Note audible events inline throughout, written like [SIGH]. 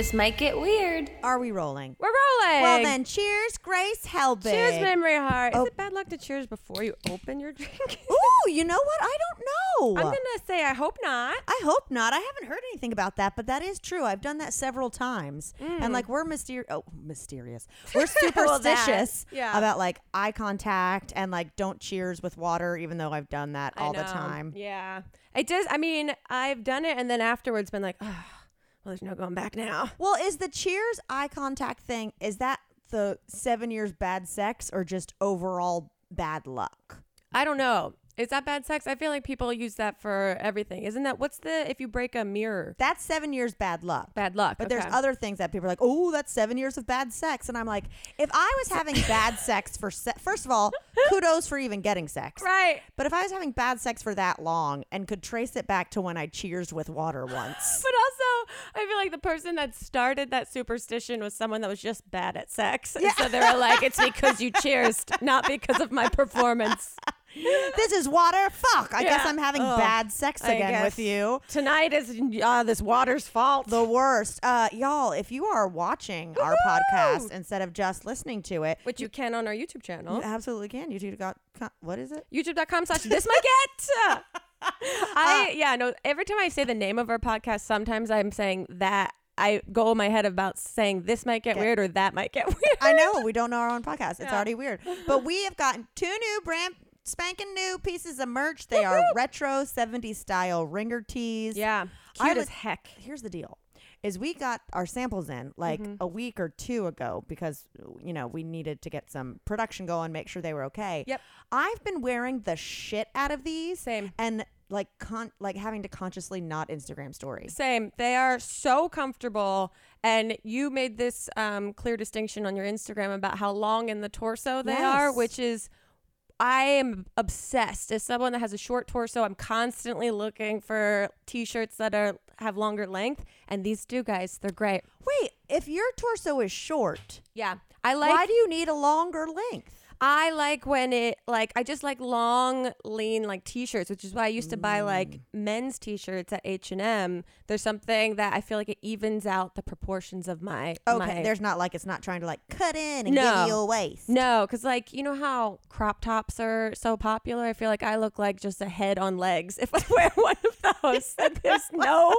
This might get weird. Are we rolling? We're rolling. Well then, cheers, Grace Helbig. cheers, Mamrie Hart. Oh. Is it bad luck to cheers before you open your drink? [LAUGHS] Ooh, you know what? I don't know. I'm gonna say I hope not. I hope not. I haven't heard anything about that, but that is true. I've done that several times, and like we're mysterious. Oh, mysterious. [LAUGHS] We're Mm. Well, superstitious yeah. about like eye contact and like don't cheers with water, even though I've done that all the time. Yeah, it does. I mean, I've done it, and then afterwards been like, oh, well, there's no going back now. [LAUGHS] Well, is the cheers eye contact thing? Is that the seven years bad sex or just overall bad luck? I don't know. Is that bad sex? I feel like people use that for everything. Isn't that what's the if you break a mirror? That's seven years bad luck. Bad luck. But there's other things that people are like, oh, that's seven years of bad sex. And I'm like, if I was having bad [LAUGHS] sex for, se- first of all, kudos for even getting sex. right. But if I was having bad sex for that long and could trace it back to when I cheersed with water once, [LAUGHS] But also, I feel like the person that started that superstition was someone that was just bad at sex. And So they were like, it's because you cheersed, not because of my performance. [LAUGHS] this is water. Fuck. I guess I'm having Ugh. bad sex again with you. Tonight is uh, this water's fault. The worst. Uh, y'all, if you are watching our podcast instead of just listening to it, which you can on our YouTube channel. you absolutely can. YouTube got, what is it? youtube.com slash this might [LAUGHS] get i yeah no every time i say the name of our podcast sometimes i'm saying that i go in my head about saying this might get Okay. weird or that might get weird I know we don't know our own podcast. It's Yeah. already weird. But we have gotten two new brand spanking new pieces of merch. They are retro 70s style ringer tees. yeah cute would- as heck Here's the deal. Is we got our samples in like Mm-hmm. a week or two ago because you know we needed to get some production going, make sure they were okay. Yep. I've been wearing the shit out of these. Same. And like con- like having to consciously not Instagram stories. same they are so comfortable and you made this um, clear distinction on your instagram about how long in the torso they are which is I am obsessed. As someone that has a short torso, I'm constantly looking for t-shirts that are have longer length, and these do, guys. They're great. Wait, if your torso is short, Yeah, I like. why do you need a longer length? I like when it like I just like long, lean like t-shirts, which is why I used to buy like Mm. men's t-shirts at H and M. There's something that I feel like it evens out the proportions of my. Okay, my- there's not like it's not trying to like cut in and No. give you a waist. no, because like you know how crop tops are so popular. I feel like I look like just a head on legs if [LAUGHS] I wear one of those. [LAUGHS] And there's no,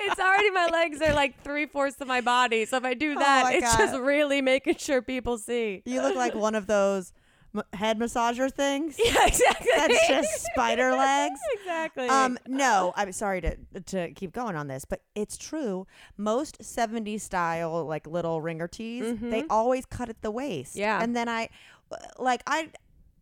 it's already my legs are like three fourths of my body. So if I do that, Oh my it's God. just really making sure people see. You look like one of those m- head massager things. [LAUGHS] Yeah, exactly. That's just spider legs. [LAUGHS] exactly. Um, no, I'm sorry to to keep going on this, but it's true. Most 70s style like little ringer tees, they always cut at the waist. Mm-hmm. Yeah. and then I, like I.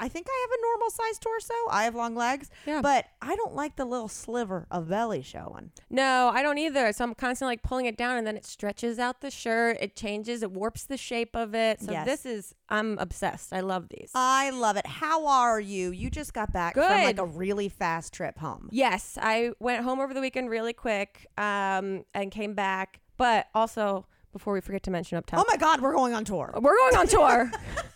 I think I have a normal size torso. I have long legs, Yeah. but I don't like the little sliver of belly showing. No, I don't either. So I'm constantly like pulling it down and then it stretches out the shirt. It changes, it warps the shape of it. So Yes. this is I'm obsessed. I love these. I love it. How are you? You just got back from like a really fast trip home. yes, I went home over the weekend really quick um and came back. But also before we forget to mention up top. Oh my God, we're going on tour. We're going on tour. [LAUGHS] [LAUGHS]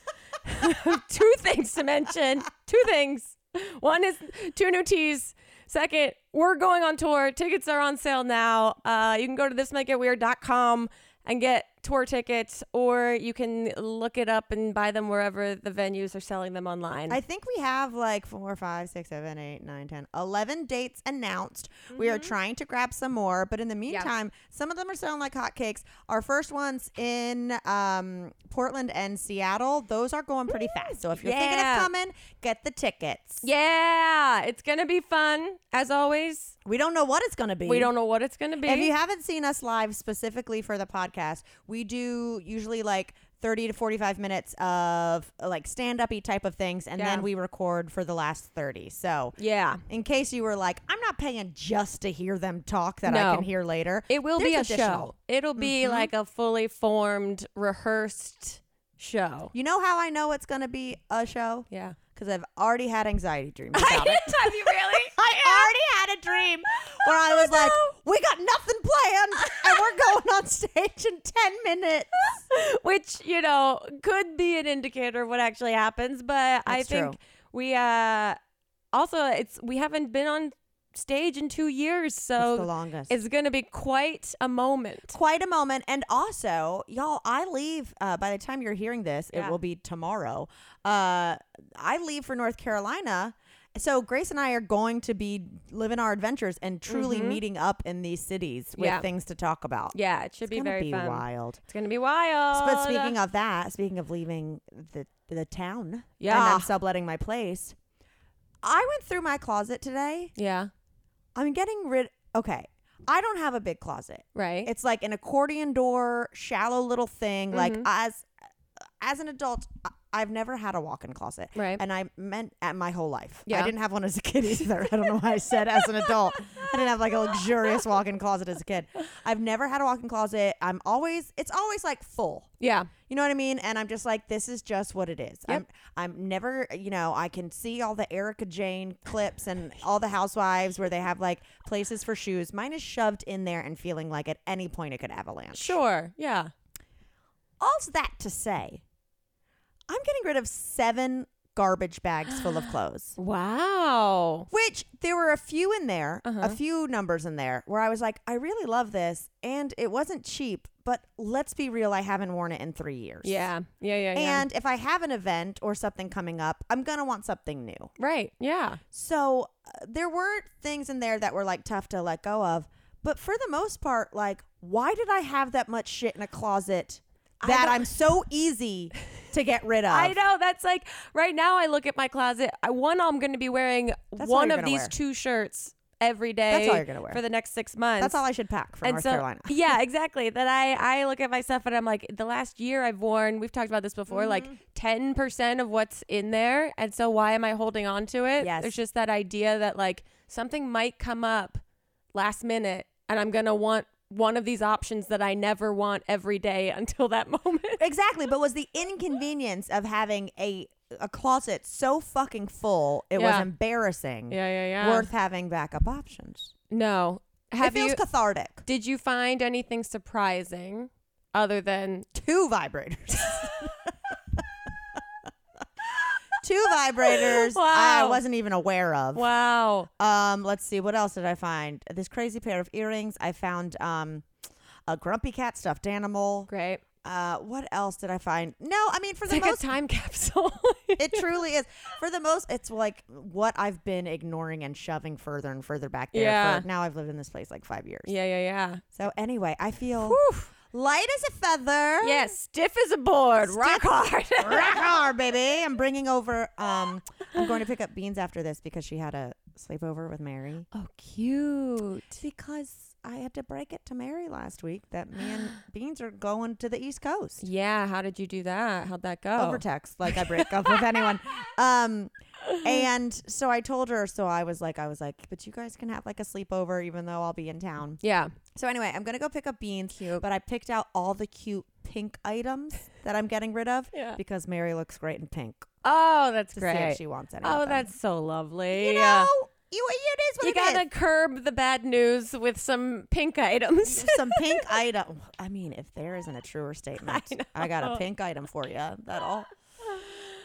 [LAUGHS] two things to mention. Two things. One is two new teas. Second, we're going on tour. Tickets are on sale now. Uh, you can go to thismightgetweird.com and get tour tickets, or you can look it up and buy them wherever the venues are selling them online. I think we have like four, five, six, seven, eight, nine, ten, eleven dates announced. We are trying to grab some more, but in the meantime, some of them are selling like hotcakes. Our first ones in um, Portland and Seattle, those are going pretty fast. So if you're thinking Yeah. of coming, get the tickets. yeah, it's going to be fun. As always, We don't know what it's going to be. we don't know what it's going to be. If you haven't seen us live specifically for the podcast, we do usually like 30 to 45 minutes of like stand up type of things, and Yeah. then we record for the last 30. So, yeah. in case you were like, I'm not paying just to hear them talk that I can hear later, It will be a additional. show. It'll be Mhm. like a fully formed, rehearsed show. You know how I know it's going to be a show? Yeah. Because I've already had anxiety dreams [LAUGHS] about it. Have you really? I already had a dream where I [LAUGHS] was like, we got nothing planned and we're [LAUGHS] going on stage in 10 minutes. [LAUGHS] Which, you know, could be an indicator of what actually happens, but I think true. we uh also it's we haven't been on stage in two years. it's So longest. it's going to be quite a moment. quite a moment. And also, y'all, I leave uh, by the time you're hearing this, Yeah. it will be tomorrow. Uh, I leave for North Carolina. So Grace and I are going to be living our adventures and truly meeting up in these cities with Mm-hmm. Yeah. things to talk about. Yeah, it should It's be very be fun. wild. It's going to be wild. But speaking of that, speaking of leaving the the town, and Yeah. I'm subletting my place. I went through my closet today. yeah, I'm getting rid. Okay, I don't have a big closet. right. It's like an accordion door, shallow little thing. Like Mhm. as as an adult, I've never had a walk-in closet, right. and I meant at my whole life. Yeah. I didn't have one as a kid either. I don't know why I said as an adult. I didn't have like a luxurious walk-in closet as a kid. I've never had a walk-in closet. I'm always it's always like full. yeah. You know what I mean? And I'm just like, this is just what it is. Yep. I'm I'm never, you know, I can see all the Erika Jayne clips and all the housewives where they have like places for shoes. Mine is shoved in there and feeling like at any point it could avalanche. Sure. Yeah. All's that to say, I'm getting rid of seven garbage bags full of [GASPS] clothes. Wow. Which there were a few in there, Uh-huh. a few numbers in there where I was like, I really love this. And it wasn't cheap, but let's be real, I haven't worn it in three years. Yeah. Yeah. Yeah. Yeah. And if I have an event or something coming up, I'm going to want something new. right. Yeah. So uh, there were things in there that were like tough to let go of. But for the most part, like, why did I have that much shit in a closet that I'm so easy to get rid [LAUGHS] of? I know. That's like right now. I look at my closet. I, one, I'm going to be wearing That's all one you're of gonna these wear. two shirts every day. That's all you're gonna wear. for the next six months. That's all I should pack for North Carolina. [LAUGHS] yeah, [LAUGHS] exactly. That I I look at my stuff and I'm like, the last year I've worn. We've talked about this before. Like Mm-hmm. ten percent of what's in there, and so why am I holding on to it? Yes. There's just that idea that like something might come up last minute, and I'm gonna want one of these options that I never want every day [LAUGHS] until that moment. Exactly, but was the inconvenience of having a a closet so fucking full, it was embarrassing. yeah, yeah, yeah. Worth having backup options. no. Have it feels you? cathartic. Did you find anything surprising other than Two vibrators. [LAUGHS] Two vibrators wow. I wasn't even aware of. wow? Um, let's see, what else did I find? This crazy pair of earrings. I found um a grumpy cat stuffed animal. Great. Uh, what else did I find? No, I mean for It's the like most a time capsule. [LAUGHS] it truly is. For the most, it's like what I've been ignoring and shoving further and further back there. Yeah. For, now I've lived in this place like five years. yeah, yeah, yeah. So anyway, I feel Whew. Light as a feather. Yes, stiff as a board, rock hard. Rock [LAUGHS] hard, baby. I'm bringing over. Um, I'm going to pick up Beans after this because she had a sleepover with Mary. oh, cute. Because I had to break it to Mary last week that me and [GASPS] Beans are going to the East Coast. Yeah, how did you do that? How'd that go? over text like I break up with anyone. [LAUGHS] Um and so I told her so I was like I was like but you guys can have like a sleepover even though I'll be in town. Yeah. So anyway, I'm going to go pick up beans, but I picked out all the cute pink items that I'm getting rid of Yeah. because Mary looks great in pink Oh, that's to see if great. she wants any. Oh, that's so lovely. you know, Yeah. you it is what You it gotta is. curb the bad news with some pink items. [LAUGHS] Some pink [LAUGHS] item. I mean, if there isn't a truer statement, I, got a pink item for you. That all.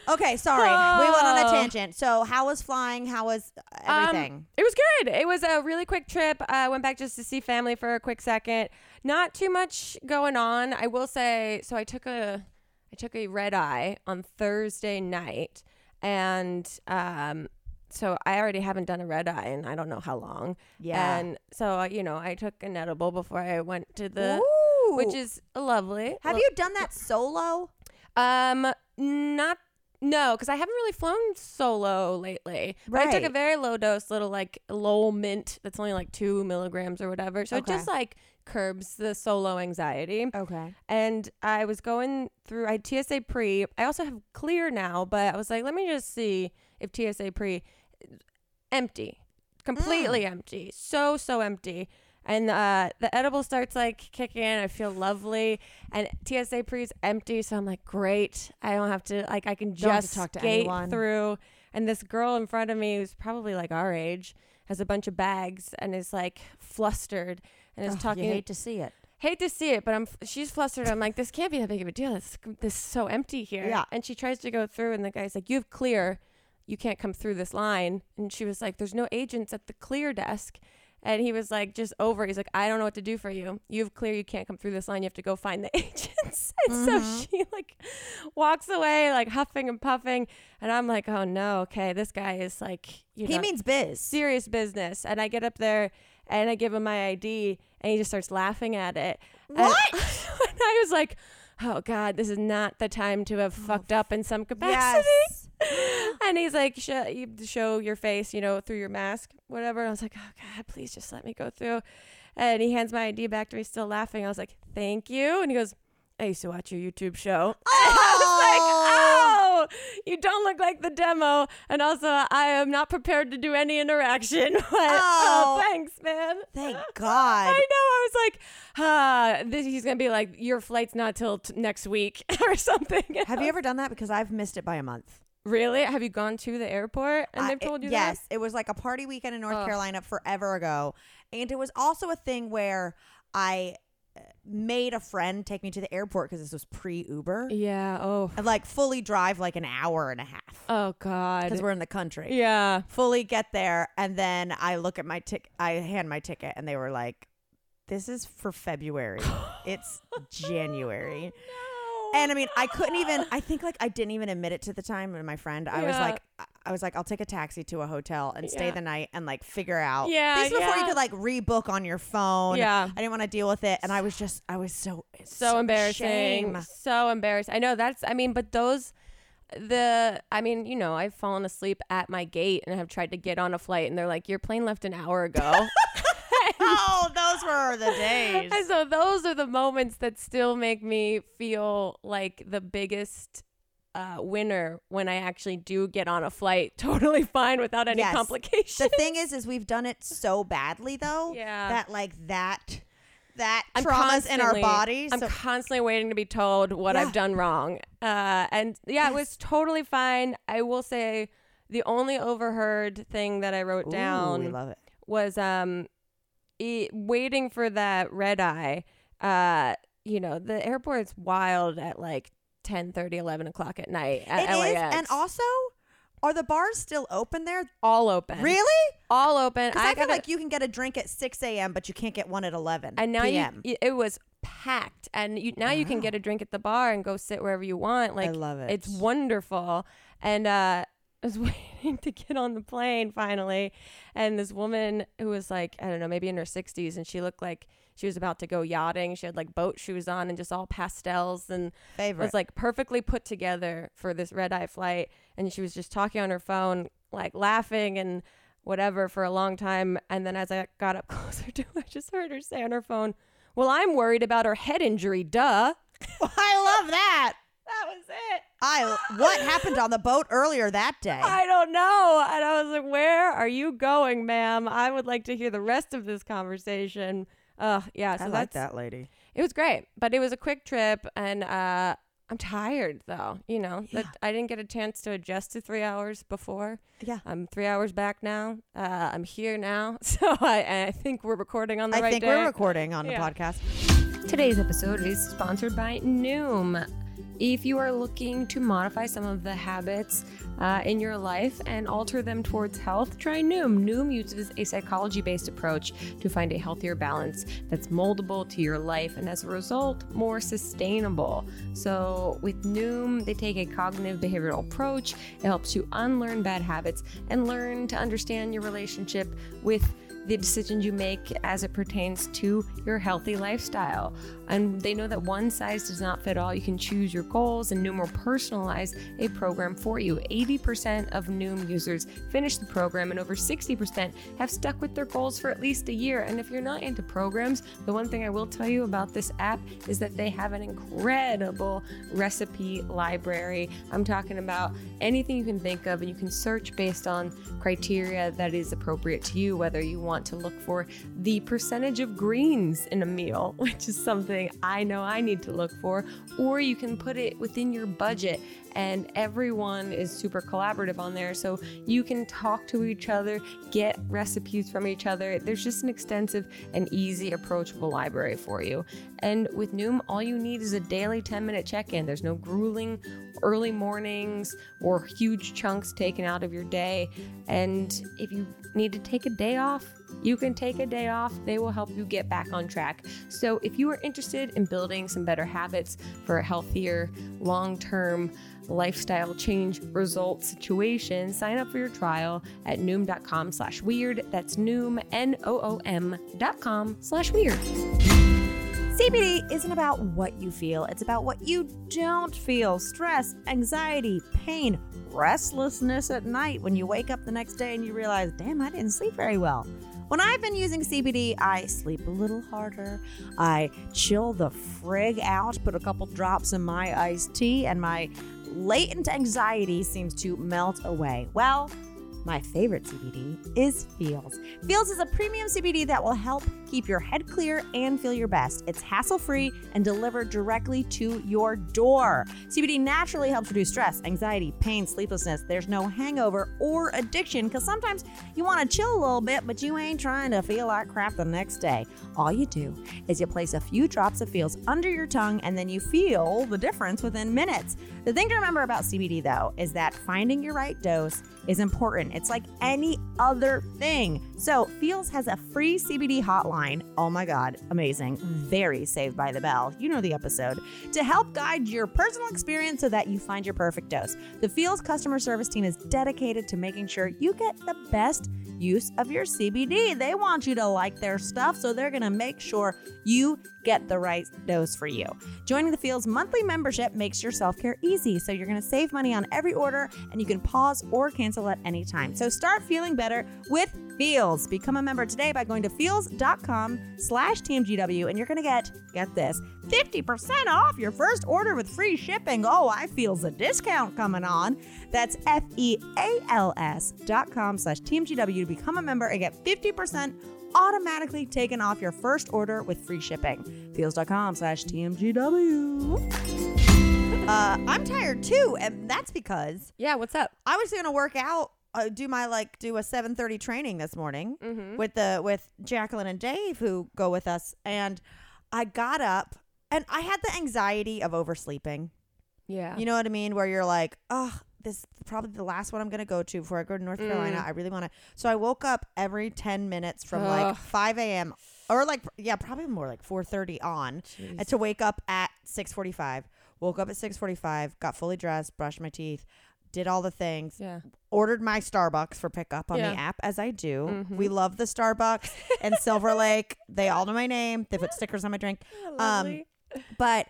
Okay, sorry. We went on a Oh. tangent. So, how was flying? How was uh, Um, everything? It was good. It was a really quick trip. I went back just to see family for a quick second. Not too much going on. I will say. So I took a, I took a red eye on Thursday night, and um, so I already haven't done a red eye and I don't know how long. yeah. And so uh, you know, I took an edible before I went to the, Ooh. which is lovely. Have you done that solo? Um, not no, because I haven't really flown solo lately. But I took a very low dose, little like low mint. That's only like two milligrams or whatever. So Okay. it just like curbs the solo anxiety. Okay. And I was going through. I had TSA pre. I also have clear now, but I was like, let me just see if TSA pre empty, completely Mm. empty, so so empty. And uh, the edible starts like kicking in. I feel lovely, and TSA pre is empty, so I'm like, great. I don't have to like. I can Don't have to just talk to skate anyone. through. And this girl in front of me, who's probably like our age, has a bunch of bags and is like flustered and is Ugh, talking You hate to see it. hate to see it, but I'm she's flustered. I'm like, this can't be that big of a deal. This this is so empty here. Yeah. And she tries to go through, and the guy's like, you have clear. you can't come through this line. And she was like, there's no agents at the clear desk. And he was like, just over. He's like, I don't know what to do for you. You have clear. You can't come through this line. You have to go find the [LAUGHS] agents. and Mhm. so she like walks away, like huffing and puffing. And I'm like, oh no, okay, this guy is like, you He know, means biz. serious business. And I get up there and I give him my ID, and he just starts laughing at it. And- What? [LAUGHS] and I was like, oh God, this is not the time to have fucked up in some capacity. Yes. [LAUGHS] And he's like, show, you show your face, you know, through your mask, whatever. And I was like, oh God, please just let me go through. And he hands my ID back to me, still laughing. I was like, thank you. And he goes, I used to watch your YouTube show. [LAUGHS] I was like, oh, you don't look like the demo. And also, I am not prepared to do any interaction. [LAUGHS] But, oh. Oh. thanks, man. Thank God. I know. I was like, ah, this, he's going to be like, your flight's not till t- next week or something. Have you ever done that? Because I've missed it by a month. Really? Have you gone to the airport and they've told you that yes, it was like a party weekend in North. Carolina forever ago, and it was also a thing where I uh, made a friend take me to the airport because this was pre Uber. Yeah. Oh. and like fully drive like an hour and a half Oh God. because we're in the country. yeah. Fully get there, and then I look at my ticket. I hand my ticket, and they were like, "This is for February. [LAUGHS] it's January." And I mean, I couldn't even. I think like I didn't even admit it to the time. And my friend, I was Yeah. like, I was like, I'll take a taxi to a hotel and stay Yeah. the night and like figure out. Yeah, this is before you yeah. could like rebook on your phone. Yeah. I didn't want to deal with it, and I was just, I was so, it's so embarrassing. shame. So embarrassed. I know that's. I mean, but those. The I mean, you know, I've fallen asleep at my gate and have tried to get on a flight, and they're like, "Your plane left an hour ago." [LAUGHS] [LAUGHS] oh, those were the days. And so those are the moments that still make me feel like the biggest uh, winner when I actually do get on a flight [LAUGHS] totally fine without any Yes. complications. the thing is, is we've done it so badly though. Yeah. That like that, that I'm traumas in our bodies. I'm so- constantly waiting to be told what Yeah. I've done wrong. Uh, and yeah, it was totally fine. I will say the only overheard thing that I wrote Ooh, down we love it. was um e- waiting for that red eye uh you know the airport's wild at like 10 30 11 o'clock at night at It is, LAX. and also, are the bars still open there? all open Really? all open Because I, I, feel like you can get a drink at 6 a.m., but you can't get one at 11 and now p.m. you it was packed and you now you can get a drink at the bar and go sit wherever you want like I love it. It's wonderful. And uh, was [LAUGHS] waiting to get on the plane finally. And this woman who was like, I don't know, maybe in her 60s, and she looked like she was about to go yachting. She had like boat shoes on and just all pastels and favorite. was like perfectly put together for this red eye flight. And she was just talking on her phone, like laughing and whatever for a long time. And then as I got up [LAUGHS] closer to her, I just heard her say on her phone, Well, I'm worried about her head injury, duh. [LAUGHS] I love that. That was it. I what happened on the boat earlier that day? I don't know. And I was like, where are you going, ma'am? I would like to hear the rest of this conversation. Uh, yeah, so I like that's that lady. it was great, but it was a quick trip, and uh, I'm tired though. You know, that I didn't get a chance to adjust to three hours before. Yeah. I'm three hours back now. Uh, I'm here now, [LAUGHS] so I, I think we're recording on the I right think day. we're recording on Yeah. the podcast. Today's episode is sponsored by Noom. If you are looking to modify some of the habits uh, in your life and alter them towards health, try Noom. Noom uses a psychology based approach to find a healthier balance that's moldable to your life and as a result, more sustainable. So, with Noom, they take a cognitive behavioral approach. It helps you unlearn bad habits and learn to understand your relationship with the decisions you make as it pertains to your healthy lifestyle. And they know that one size does not fit all. You can choose your goals, and Noom will personalize a program for you. 80% of Noom users finish the program, and over 60% have stuck with their goals for at least a year. And if you're not into programs, the one thing I will tell you about this app is that they have an incredible recipe library. I'm talking about anything you can think of, and you can search based on criteria that is appropriate to you, whether you want to look for the percentage of greens in a meal, [LAUGHS] which is something I know I need to look for, or you can put it within your budget and everyone is super collaborative on there. So you can talk to each other, get recipes from each other. There's just an extensive and easy, approachable library for you. And with Noom, all you need is a daily 10 minute check in. There's no grueling early mornings or huge chunks taken out of your day. And if you need to take a day off, you can take a day off. They will help you get back on track. So, if you are interested in building some better habits for a healthier, long term lifestyle change result situation, sign up for your trial at noom.com slash weird. That's noom, N O O M dot com slash weird. CBD isn't about what you feel, it's about what you don't feel stress, anxiety, pain, restlessness at night when you wake up the next day and you realize, damn, I didn't sleep very well. When I've been using CBD, I sleep a little harder. I chill the frig out, put a couple drops in my iced tea, and my latent anxiety seems to melt away. Well, my favorite CBD is Feals. Feals is a premium CBD that will help keep your head clear and feel your best. It's hassle free and delivered directly to your door. CBD naturally helps reduce stress, anxiety, pain, sleeplessness. There's no hangover or addiction because sometimes you want to chill a little bit, but you ain't trying to feel like crap the next day. All you do is you place a few drops of Feals under your tongue and then you feel the difference within minutes. The thing to remember about CBD though is that finding your right dose is important. It's like any other thing. So, Feals has a free CBD hotline. Oh my God, amazing. Very saved by the bell. You know the episode. To help guide your personal experience so that you find your perfect dose. The Feals customer service team is dedicated to making sure you get the best use of your CBD. They want you to like their stuff, so they're going to make sure you get the right dose for you. Joining the Feals monthly membership makes your self care easy, so you're going to save money on every order and you can pause or cancel at any time. So start feeling better with Feals. Become a member today by going to feals.com slash TMGW and you're going to get, get this, 50% off your first order with free shipping. Oh, I feels a discount coming on. That's F-E-A-L-S dot com slash TMGW to become a member and get 50% automatically taken off your first order with free shipping. Feals.com slash TMGW. Uh, I'm tired too, and that's because Yeah, what's up? I was gonna work out, uh, do my like do a 7:30 training this morning with the with Jacqueline and Dave who go with us, and I got up and I had the anxiety of oversleeping. Yeah. You know what I mean? Where you're like, oh, this probably the last one I'm gonna go to before I go to North Carolina. Mm. I really want to. So I woke up every 10 minutes from like 5 a.m. or like yeah, probably more like 4:30 on, uh, and to wake up at 6:45. Woke up at 6:45, got fully dressed, brushed my teeth, did all the things, yeah. ordered my Starbucks for pickup on Yeah. the app as I do. Mhm. We love the Starbucks and Silver [LAUGHS] Lake. They all know my name. They put stickers on my drink. [LAUGHS] Lovely. Um, but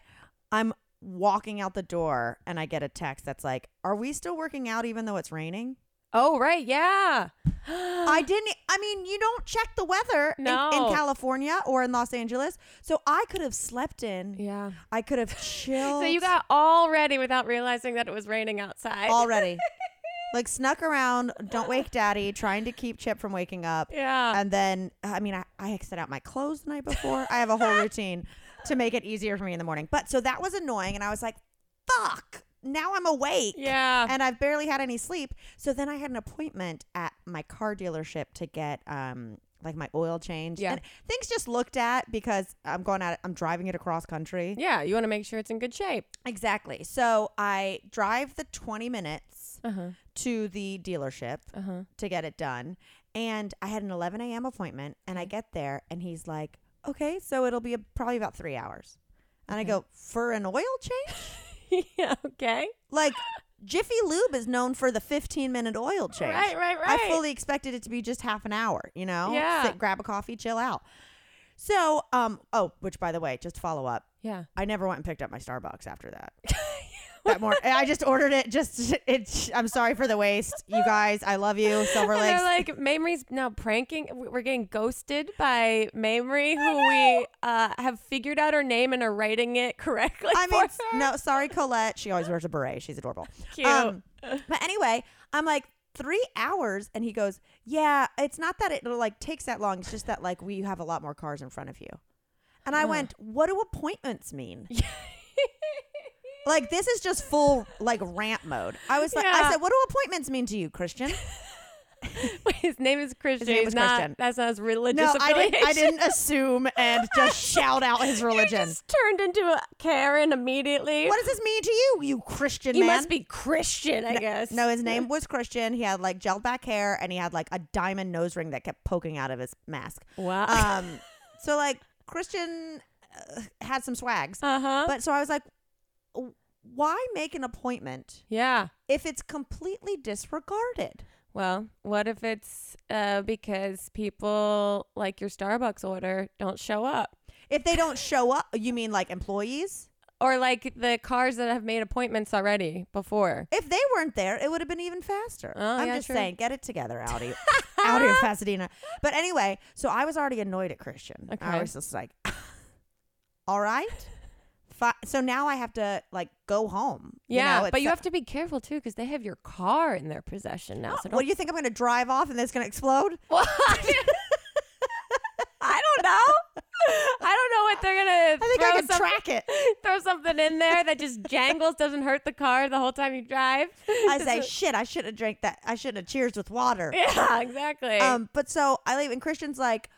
I'm walking out the door and I get a text that's like, "Are we still working out even though it's raining?" oh, right. Yeah. I [GASPS] didn't. I mean, you don't check the weather in- in, California or in Los Angeles, so I could have slept in. Yeah. I could have [LAUGHS] chilled. So you got all ready without realizing that it was raining outside. already. [LAUGHS] like snuck around, don't wake daddy, trying to keep Chip from waking up. yeah. And then, I mean, I, I set out my clothes the night before. I have a whole [LAUGHS] routine to make it easier for me in the morning. But so that was annoying. And I was like, fuck, now I'm awake. yeah. And I've barely had any sleep. So then I had an appointment at my car dealership to get, um, like my oil change Yeah. and things just looked at because I'm going at it, I'm driving it across country. yeah. You want to make sure it's in good shape. Exactly. So I drive the 20 minutes Uh huh. to the dealership Uh huh. to get it done. And I had an 11 a.m. appointment, and I get there, and he's like, "Okay, so it'll be a, probably about three hours." And I go, "For an oil change? [LAUGHS] yeah. Okay. like Jiffy Lube is known for the 15 minute oil change. Right. Right. Right. I fully expected it to be just half an hour. You know, Yeah. Sit, grab a coffee, chill out." So, um, oh, which by the way, just follow up, Yeah. I never went and picked up my Starbucks after that. [LAUGHS] that morning, I just ordered it. Just it's. I'm sorry for the waste, you guys. I love you, [LAUGHS] Silver And Lakes. they're like, Mamrie's now pranking. We're getting ghosted by Mamrie, who we uh, have figured out her name and are writing it [LAUGHS] correctly. I mean, her. no, sorry, Colette. She always wears a beret. She's adorable. [LAUGHS] Cute. Um, but anyway, I'm like three hours, and he goes, "Yeah, it's not that it like takes that long. It's just that like we have a lot more cars in front of you." And I Huh. went, "What do appointments mean? Like this is just full like rant mode. I was like, I said, what do appointments mean to you, Christian? [LAUGHS] Wait, his name is Christian. His name not- Christian. That's not his religious No, I didn't. I didn't assume and just [LAUGHS] shout out his You religion. just turned into a Karen immediately. What does this mean to you, you Christian you man? must be Christian, I guess. No, his name was Christian. He had like gelled back hair and he had like a diamond nose ring that kept poking out of his mask. Wow. Um, [LAUGHS] so like Christian uh, had some swags, uh huh. but so I was like, why make an appointment Yeah. if it's completely disregarded? Well, what if it's uh, because people like your Starbucks order don't show up? If they don't show up, you mean like employees? Or like the cars that have made appointments already before. If they weren't there, it would have been even faster. Oh, I'm yeah, just true. saying, get it together, Audi. [LAUGHS] Audi of Pasadena. But anyway, so I was already annoyed at Christian. Okay. I was just like, [LAUGHS] all right. Fi- so now I have to like go home. Yeah, know, but you have to be careful too because they have your car in their possession now. So What do you think I'm going to drive off and then it's going to explode? [LAUGHS] What? I don't know. I don't know what they're gonna. Do. I think I can track it. [LAUGHS] Throw something in there that just jangles, doesn't hurt the car the whole time you drive. [LAUGHS] I say, shit, I shouldn't have drank that. I shouldn't have cheers with water. yeah, exactly. Um, but so I leave, and Christian's like,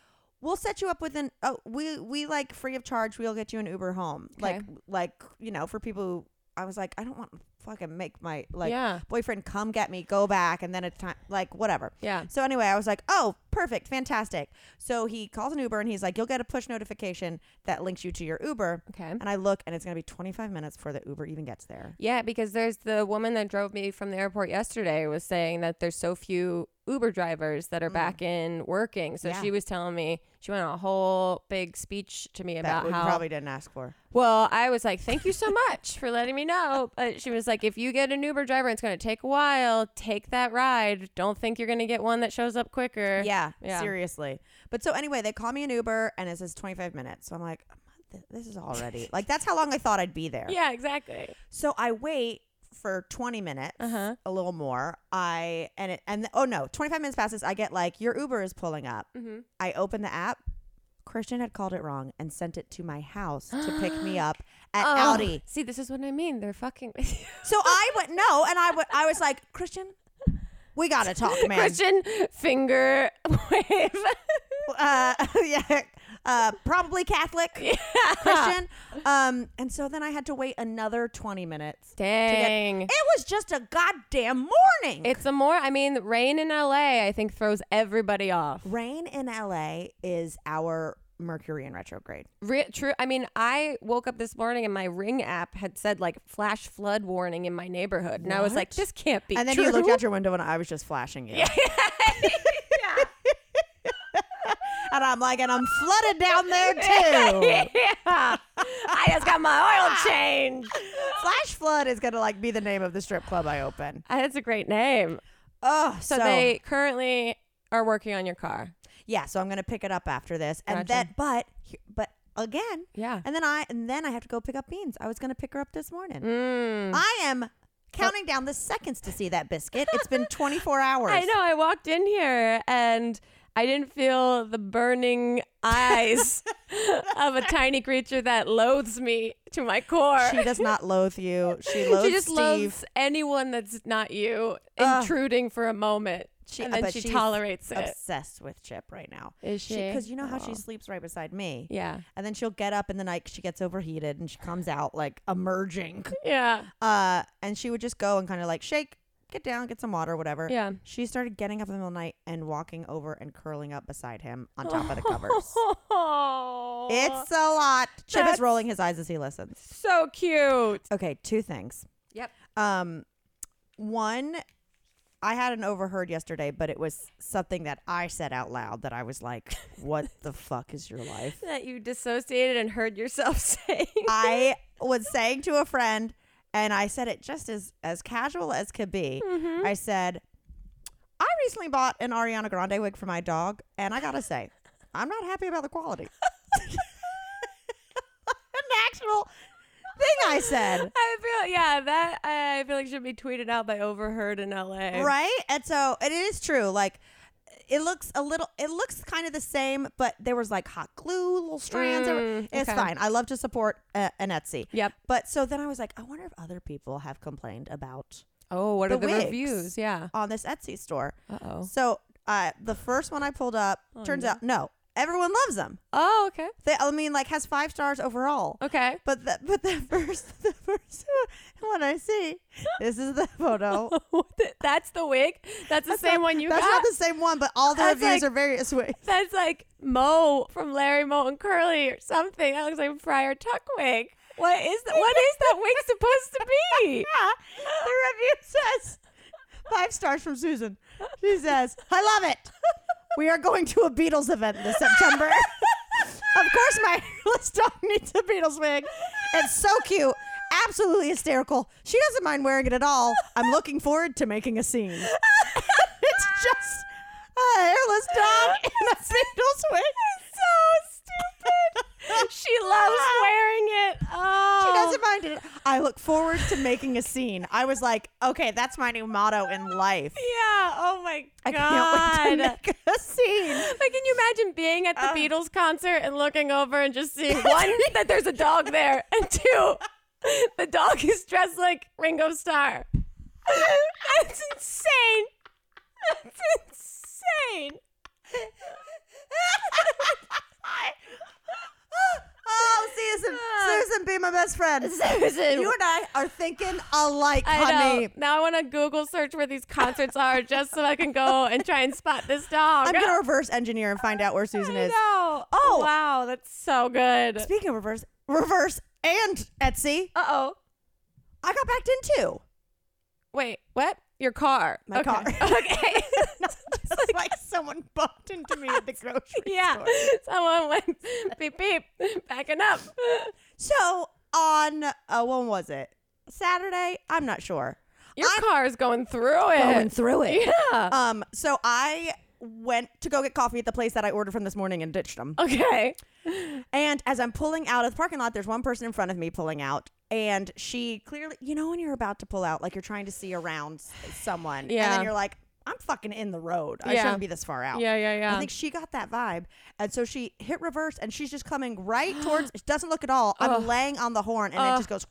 "We'll set you up with an. Oh, we we like free of charge. We'll get you an Uber home. Like Okay. like you know for people. who I was like, I don't want to fucking make my like yeah, boyfriend come get me, go back, and then it's time like whatever. yeah. So anyway, I was like, oh, perfect, fantastic. So he calls an Uber and he's like, you'll get a push notification that links you to your Uber. Okay. And I look and it's gonna be 25 minutes before the Uber even gets there. Yeah, because there's the woman that drove me from the airport yesterday was saying that there's so few Uber drivers that are back in working. So Mm. Yeah. she was telling me she went on a whole big speech to me That about we how probably didn't ask for. Well, I was like, thank you so much for letting me know. But she was like, if you get an Uber driver, it's going to take a while. Take that ride. Don't think you're going to get one that shows up quicker. Yeah, Yeah. seriously. But so anyway, they call me an Uber and it says 25 minutes. So I'm like, this is already like that's how long I thought I'd be there. Yeah, exactly. So I wait for 20 minutes, Uh-huh. a little more. I and it and oh no, 25 minutes passes. I get like your Uber is pulling up. Mm-hmm. I open the app. Christian had called it wrong and sent it to my house to pick me [GASPS] up at Oh. Audi. See, this is what I mean. They're fucking with you. [LAUGHS] So I went no, and I went. I was like, Christian, we gotta talk, man. [LAUGHS] Christian finger [LAUGHS] wave. uh, yeah, uh, probably Catholic [LAUGHS] Christian. Um, and so then I had to wait another 20 minutes. Dang. It was just a goddamn morning. It's a more, I mean, rain in LA, I think, throws everybody off. Rain in LA is our Mercury in retrograde. Re- true. I mean, I woke up this morning and my Ring app had said like flash flood warning in my neighborhood, and I was like, "This can't be." and then true. you looked out your window and I was just flashing you. [LAUGHS] and I'm like, and I'm flooded down there [LAUGHS] too. yeah. I just got my oil [LAUGHS] change. Flash flood is gonna like be the name of the strip club I open. That's a great name. Oh, So, they currently are working on your car. yeah. So I'm gonna pick it up after this, and Gotcha. then but but again, Yeah. and then I and then I have to go pick up beans. I was gonna pick her up this morning. Mm. I am counting down the seconds to see that biscuit. It's been [LAUGHS] 24 hours. I know. I walked in here and I didn't feel the burning eyes [LAUGHS] of a tiny creature that loathes me to my core. She does not loathe you. She loathes she just Steve. loathes anyone that's not you Ugh. intruding for a moment. She- and then she she's tolerates it. obsessed with Chip right now. Is she? Because you know how she Oh. sleeps right beside me. Yeah. And then she'll get up in the night she gets overheated and she comes out like emerging. Yeah. Uh, and she would just go and kind of like shake, get down, get some water, whatever. Yeah. She started getting up in the middle of the night and walking over and curling up beside him on top of the covers. Oh, [LAUGHS] It's a lot. Chip is rolling his eyes as he listens. so cute. Okay, two things. Yep. Um, one, I had an overheard yesterday, but it was something that I said out loud that I was like, "What the [LAUGHS] fuck is your life?" That you dissociated and heard yourself [LAUGHS] saying. I was saying to a friend, and I said it just as as casual as could be. Mhm. I said, "I recently bought an Ariana Grande wig for my dog, and I gotta say, I'm not happy about the quality." [LAUGHS] An actual thing I said. [LAUGHS] I feel yeah that I feel like should be tweeted out by Overheard in LA. right and so and it is true like it looks a little. It looks kind of the same, but there was like hot glue, little strands. Mm, It's okay. fine. I love to support uh, an Etsy. Yep. But so then I was like, I wonder if other people have complained about Oh, what The are the reviews? Yeah. on this Etsy store. Uh oh. So uh, the first one I pulled up Oh, turns no. out no, everyone loves them. Oh, okay. They, I mean, like has five stars overall. Okay. But the but the [LAUGHS] first the first [LAUGHS] one I see, this is the [LAUGHS] photo. That's the wig. That's the That's same not- one you That's got. not the same one, but all the That's reviews like- are various ways. That's like Moe from Larry Moe and Curly or something. That looks like Friar Tuck wig. What is that? What is that wig supposed to be? yeah. the review says five stars from Susan. She says, "I love it. We are going to a Beatles event this September. [LAUGHS] of course, my [LAUGHS] hairless dog needs a Beatles wig. It's so cute." Absolutely hysterical. She doesn't mind wearing it at all. I'm looking forward to making a scene. [LAUGHS] it's just a hairless dog in a Beatles wig. so stupid. She loves wearing it. Oh. She doesn't mind it. I look forward to making a scene. I was like, okay, that's my new motto in life. Yeah. Oh my god. I can't wait to make a scene. Like, can you imagine being at the Uh. Beatles concert and looking over and just seeing [LAUGHS] one that there's a dog there, and two, the dog is dressed like Ringo Starr. That's insane. That's insane. [LAUGHS] [LAUGHS] Oh, Susan, Susan, be my best friend. Susan. You and I are thinking alike, I honey. know. Now I want to Google search where these concerts are just so I can go and try and spot this dog. I'm gonna reverse engineer and find out where [LAUGHS] Susan I is. know. Oh. wow, that's so good. Speaking of reverse, reverse and Etsy, Uh oh. I got backed in too. Wait, what? Your car. My okay. car. [LAUGHS] Okay. [LAUGHS] [LAUGHS] Just like someone bumped into me at the grocery yeah. store. Someone went beep beep, backing up. So on, uh, when was it? Saturday? I'm not sure. Your car is going through it. Going through it. Yeah. Um, so I went to go get coffee at the place that I ordered from this morning and ditched them. Okay. And as I'm pulling out of the parking lot, there's one person in front of me pulling out. And she clearly, you know, when you're about to pull out, like you're trying to see around someone. And Yeah. then you're like, I'm fucking in the road. I Yeah. shouldn't be this far out. Yeah, yeah, yeah. I think she got that vibe. And so she hit reverse and she's just coming right towards, it [GASPS] doesn't look at all. I'm Ugh. laying on the horn and it just goes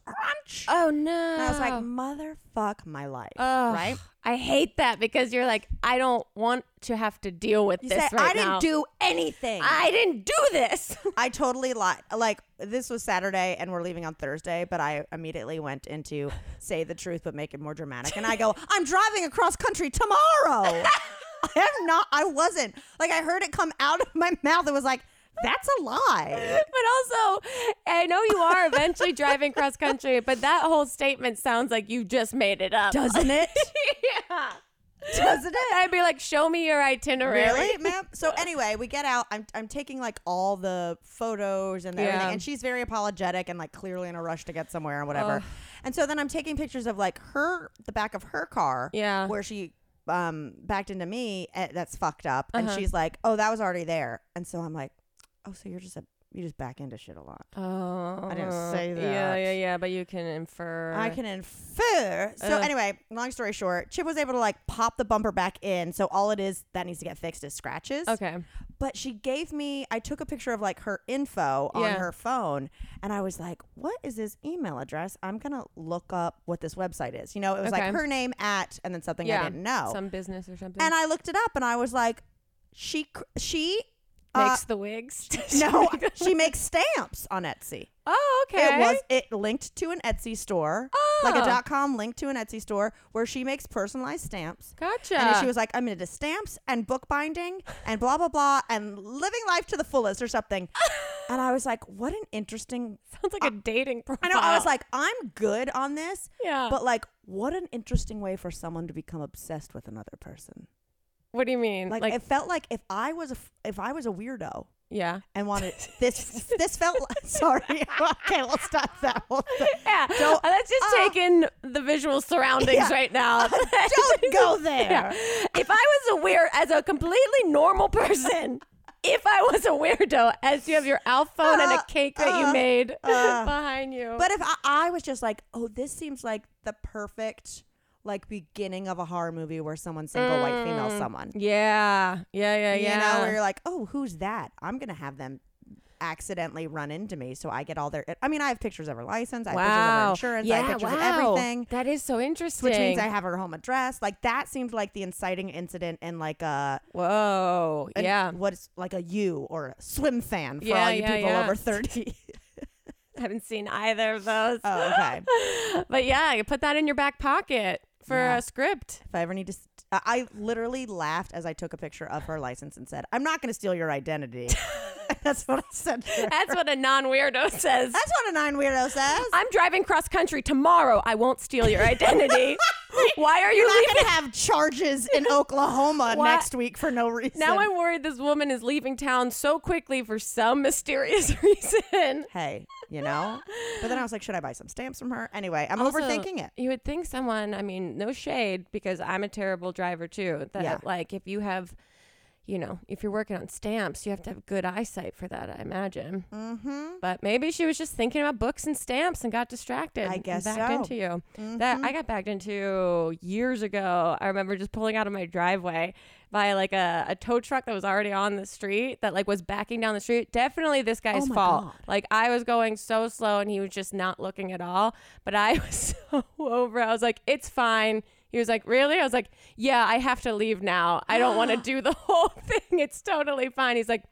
crunch. oh no. And I was like, motherfuck my life. Ugh. right? I hate that because you're like, I don't want to have to deal with You this say, right I didn't do anything. I didn't do this. [LAUGHS] I totally lied. Like this was Saturday and we're leaving on Thursday, but I immediately went into [LAUGHS] say the truth but make it more dramatic. And I go, I'm driving across country tomorrow. [LAUGHS] I am not. I wasn't. Like I heard it come out of my mouth. It was like, that's a lie. but also, I know you are eventually driving cross country, but that whole statement sounds like you just made it up. Doesn't it? [LAUGHS] yeah. Doesn't it? I'd be like, show me your itinerary. Really, ma'am? [LAUGHS] So anyway, we get out. I'm I'm taking like all the photos and everything, Yeah. and she's very apologetic and like clearly in a rush to get somewhere and whatever. Ugh. And so then I'm taking pictures of like her, the back of her car, Yeah. where she um backed into me. eh, that's fucked up, and Uh-huh. she's like, "Oh, that was already there." And so I'm like, "Oh, so you're just a you just back into shit a lot." Oh, I didn't say that. yeah, yeah. Yeah. But you can infer. I can infer. So Ugh. anyway, long story short, Chip was able to like pop the bumper back in. So all it is that needs to get fixed is scratches. Okay. But she gave me, I took a picture of like her info on Yeah. her phone and I was like, what is this email address? I'm going to look up what this website is. You know, it was Okay. like her name at and then something Yeah. I didn't know. Some business or something. and I looked it up and I was like, she, cr- she, uh, makes the wigs. [LAUGHS] [LAUGHS] no, she [LAUGHS] makes stamps on Etsy. oh, okay. It was, it linked to an Etsy store, like a Oh. dot com link to an Etsy store where she makes personalized stamps. Gotcha. And she was like, I'm into stamps and bookbinding and blah, blah, blah, and living life to the fullest or something. and I was like, what an interesting. Sounds like a dating I profile. know. I was like, I'm good on this, yeah. but like, what an interesting way for someone to become obsessed with another person. What do you mean? Like, it felt like if I was a, if I was a weirdo yeah. and wanted [LAUGHS] this, this felt like, [LAUGHS] sorry. [LAUGHS] okay, we'll stop that. We'll stop. Yeah. Don't- Uh, Let's just uh, take in the visual surroundings Yeah. right now. Don't go there. Yeah. If I was a weird, as a completely normal person, if I was a weirdo, as you have your Alf phone and Uh, a cake that you uh, made uh. behind you. But if I, I was just like, oh, this seems like the perfect like beginning of a horror movie where someone single white female Mm. someone. Yeah. Yeah. Yeah. Yeah. You know, where you're like, oh, who's that? I'm gonna have them accidentally run into me, so I get all their. I mean, I have pictures of her license, I have pictures of her wow. insurance, yeah, I have pictures wow. of everything. That is so interesting. Which means I have her home address. Like that seemed like the inciting incident in like a Whoa. an- yeah. what's like a U or a Swimfan for Yeah, all you yeah, people yeah. over thirty. [LAUGHS] Haven't seen either of those. oh, okay. [LAUGHS] but yeah, you put that in your back pocket for Yeah. a script. If I ever need to, st- I I literally laughed as I took a picture of her license and said, "I'm not going to steal your identity." [LAUGHS] [LAUGHS] That's what I said. That's what a non weirdo says. That's what a nine weirdo says. I'm driving cross country tomorrow. I won't steal your identity. [LAUGHS] [LAUGHS] Why are you You're not leaving? going to have charges in Oklahoma Why- next week for no reason. Now I'm worried this woman is leaving town so quickly for some mysterious reason. hey, you know. But then I was like, should I buy some stamps from her? Anyway, I'm Also, overthinking it. You would think someone, I mean, no shade because I'm a terrible driver too. That Yeah. like if you have, you know, if you're working on stamps, you have to have good eyesight for that, I imagine. Mm-hmm. But maybe she was just thinking about books and stamps and got distracted. I guess backed so. into you. Mm-hmm. That I got backed into years ago. I remember just pulling out of my driveway by like a, a tow truck that was already on the street that like was backing down the street. Definitely this guy's Oh fault. God. Like I was going so slow and he was just not looking at all. But I [LAUGHS] was so over. I was like, it's fine. He was like, really? I was like, yeah, I have to leave now. I don't want to [GASPS] do the whole [LAUGHS] thing. It's totally fine. He's like,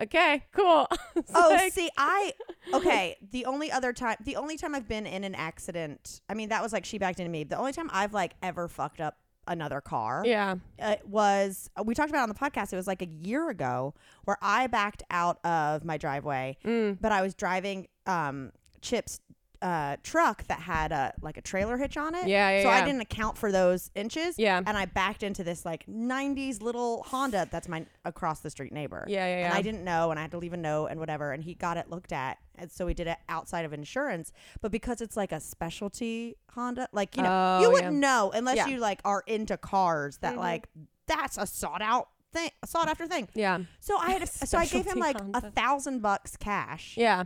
okay, cool. [LAUGHS] Oh, like- see, I okay. The only other time, the only time I've been in an accident, I mean, that was like she backed into me. The only time I've like ever fucked up another car yeah. uh, was we talked about it on the podcast. It was like a year ago where I backed out of my driveway, Mm. but I was driving um, Chip's uh, truck that had a like a trailer hitch on it. Yeah, yeah, So I didn't account for those inches. Yeah. and I backed into this like '90s little Honda that's my across the street neighbor. Yeah, yeah, And. I didn't know, and I had to leave a note and whatever. And he got it looked at, and so we did it outside of insurance. But because it's like a specialty Honda, like you know, Oh, you wouldn't know unless Yeah. you like are into cars. That Mhm. like that's a sought out thing, a sought after thing. Yeah. So I had, [LAUGHS] so I gave him like a thousand bucks cash. Yeah.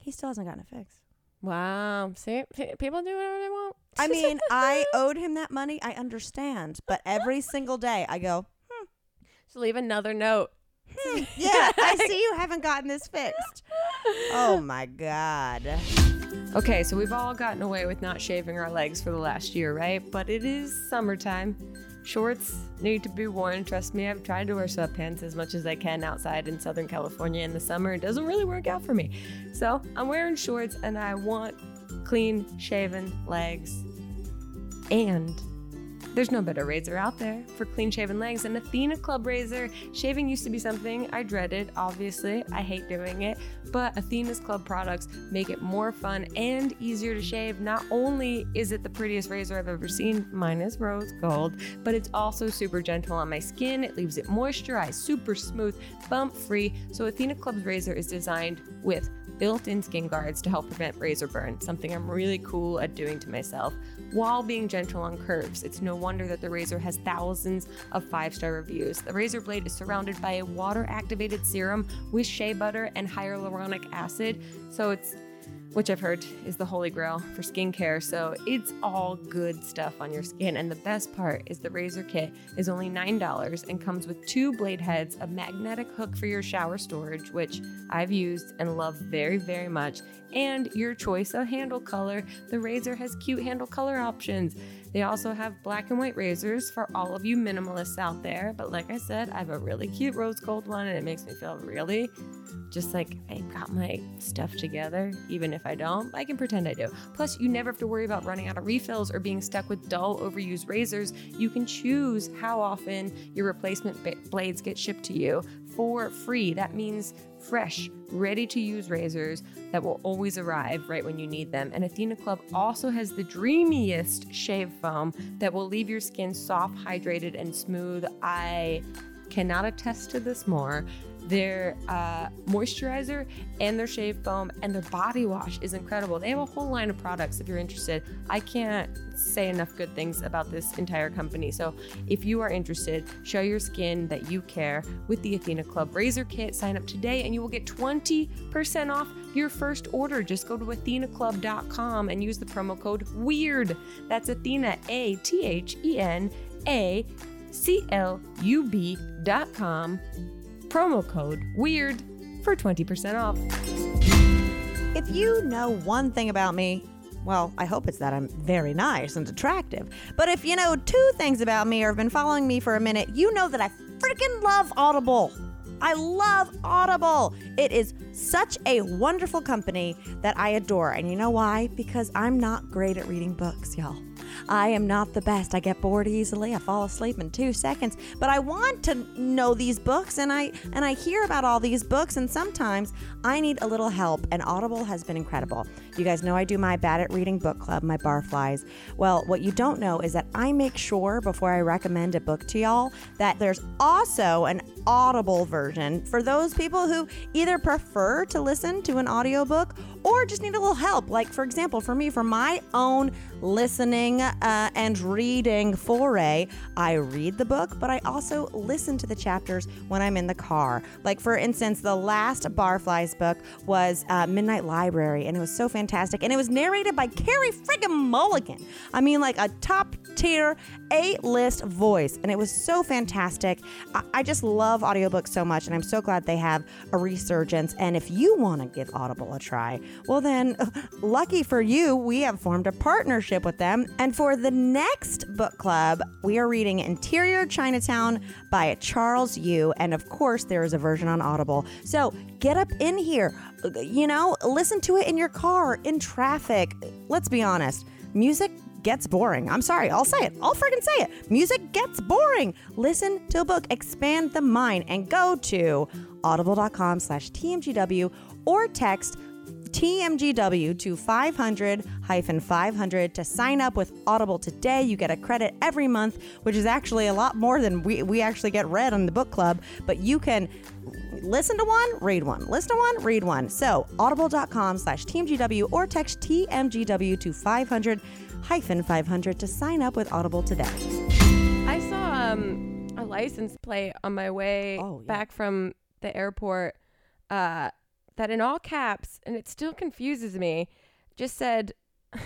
He still hasn't gotten it fixed. Wow. See, p- people do whatever they want. [LAUGHS] I mean, I owed him that money. I understand, but every single day I go, So leave another note. hmm, [LAUGHS] yeah, I see you haven't gotten this fixed. Oh my god. Okay, so we've all gotten away with not shaving our legs for the last year, right? But it is summertime. Shorts need to be worn. Trust me, I've tried to wear sweatpants as much as I can outside in Southern California in the summer. It doesn't really work out for me. So I'm wearing shorts and I want clean shaven legs. And there's no better razor out there for clean shaven legs than Athena Club Razor. Shaving used to be something I dreaded, obviously. I hate doing it, but Athena's Club products make it more fun and easier to shave. Not only is it the prettiest razor I've ever seen, mine is rose gold, but it's also super gentle on my skin. It leaves it moisturized, super smooth, bump free. So Athena Club's razor is designed with built-in skin guards to help prevent razor burn, something I'm really cool at doing to myself, while being gentle on curves. It's no wonder that the razor has thousands of five-star reviews. The razor blade is surrounded by a water-activated serum with shea butter and hyaluronic acid, so it's which I've heard is the holy grail for skincare. So it's all good stuff on your skin. And the best part is the razor kit is only $9 and comes with two blade heads, a magnetic hook for your shower storage, which I've used and love very, very much, and your choice of handle color. The razor has cute handle color options. They also have black and white razors for all of you minimalists out there. But like I said, I have a really cute rose gold one and it makes me feel really just like I've got my stuff together, even if I don't, I can pretend I do. Plus, you never have to worry about running out of refills or being stuck with dull, overused razors. You can choose how often your replacement blades get shipped to you for free. That means fresh, ready to use razors that will always arrive right when you need them. And Athena Club also has the dreamiest shave foam that will leave your skin soft, hydrated, and smooth. I cannot attest to this more. Their uh, moisturizer and their shave foam and their body wash is incredible. They have a whole line of products if you're interested. I can't say enough good things about this entire company. So if you are interested, show your skin that you care with the Athena Club Razor Kit. Sign up today and you will get 20% off your first order. Just go to athenaclub.com and use the promo code WEIRD. That's Athena, A T H E N A C L U B dot com. Promo code WEIRD for 20% off. If you know one thing about me, well, I hope it's that I'm very nice and attractive. But if you know two things about me or have been following me for a minute, you know that I freaking love Audible. I love Audible. It is such a wonderful company that I adore. And you know why? Because I'm not great at reading books, y'all. I am not the best. I get bored easily. I fall asleep in 2 seconds. But I want to know these books and I and I hear about all these books and sometimes I need a little help and Audible has been incredible. You guys know I do my bad at reading book club, my barflies. Well, what you don't know is that I make sure before I recommend a book to y'all that there's also an Audible version for those people who either prefer to listen to an audiobook or just need a little help. Like, for example, for me, for my own listening uh, and reading foray, I read the book, but I also listen to the chapters when I'm in the car. Like, for instance, the last Barflies book was uh, Midnight Library, and it was so fantastic. And it was narrated by Carey friggin' Mulligan. I mean, like a top tier A list voice, and it was so fantastic. I-, I just love audiobooks so much, and I'm so glad they have a resurgence. And if you want to give Audible a try, well, then, [LAUGHS] lucky for you, we have formed a partnership with them. And for the next book club, we are reading Interior Chinatown by Charles Yu. And of course, there is a version on Audible. So get up in here, you know, listen to it in your car, in traffic. Let's be honest, music gets boring. I'm sorry, I'll say it. I'll freaking say it. Music gets boring. Listen to a book, expand the mind, and go to audible.com slash TMGW or text TMGW to 500 500 to sign up with Audible today. You get a credit every month, which is actually a lot more than we, we actually get read on the book club, but you can listen to one, read one. Listen to one, read one. So audible.com slash TMGW or text TMGW to 500 500 to sign up with Audible today. I saw um, a license plate on my way Oh, yeah. back from the airport uh, that in all caps, and it still confuses me, just said [LAUGHS]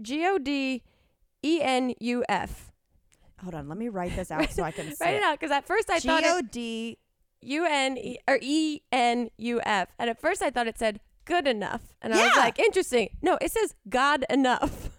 G O D E N U F. Hold on, let me write this [LAUGHS] out so I can Write it out because at first I G thought O it D. U N E or E N U F, and at first I thought it said good enough, and I was like, interesting. No, it says God enough.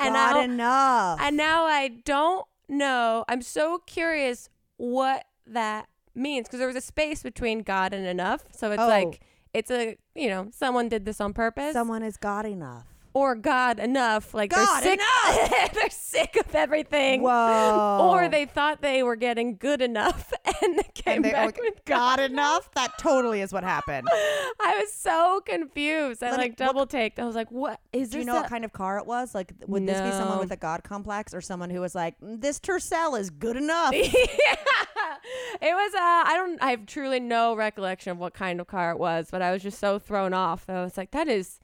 And Not now, enough. and now I don't know. I'm so curious what that means because there was a space between God and enough. So it's Oh. like it's a you know someone did this on purpose Someone is God enough. Or God enough. Like God they're sick. [LAUGHS] they're sick of everything. Whoa. Or they thought they were getting good enough [LAUGHS] and they came and they back oh, with got enough. That totally is what happened. [LAUGHS] I was so confused. I Let me- like double taked. I was like, "What is Do this?" you know a- what kind of car it was? Like, would this be someone with a god complex or someone who was like, "Mm, this Tercel is good enough? yeah. It was. Uh, I don't. I have truly no recollection of what kind of car it was, but I was just so thrown off. I was like, "That is